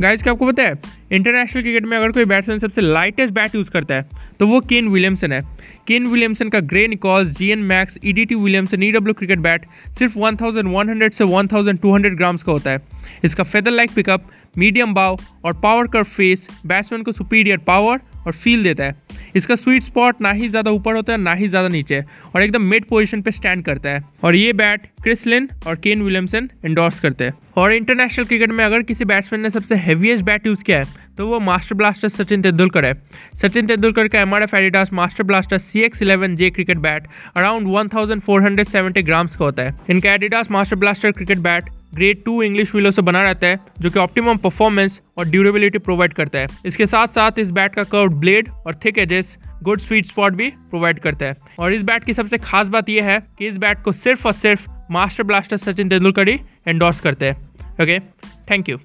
Guys क्या आपको पता है? इंटरनेशनल क्रिकेट में अगर कोई बैट्समैन सबसे लाइटेस्ट बैट यूज़ करता है तो वो केन विलियमसन है। केन विलियमसन का Gray Nicolls G N max E D T Williamson E W cricket bat सिर्फ़ 1100 से 1200 ग्राम्स का होता है। इसका फेदर लाइक पिकअप मीडियम बाव और पावर कर फेस बैट्समैन को सुपीरियर पावर और फील देता है। इसका स्वीट स्पॉट ना ही ज़्यादा ऊपर होता है, ना ही ज़्यादा नीचे, और एकदम मिड पोजीशन पे स्टैंड करता है। और ये बैट क्रिसलिन और केन विलियमसन एंडोर्स करते हैं। और इंटरनेशनल क्रिकेट में अगर किसी बैट्समैन ने सबसे हैवीएस्ट बैट यूज़ किया है तो वो मास्टर ब्लास्टर सचिन तेंदुलकर है। सचिन तेंदुलकर का M R F Adidas master blaster C X eleven J cricket bat around one thousand four hundred seventy grams का होता है। इनका Adidas master blaster cricket bat grade two English व्हीलों से बना रहता है, जो कि ऑप्टिमम परफॉर्मेंस और ड्यूरेबिलिटी प्रोवाइड करता है। इसके साथ साथ इस बैट का कर्व ब्लेड और thick edges good sweet spot भी प्रोवाइड करता है। और इस बैट की सबसे खास बात यह है कि इस बैट को सिर्फ़ और सिर्फ़ मास्टर ब्लास्टर सचिन तेंदुलकर ही एंडोर्स करते हैं। Okay thank you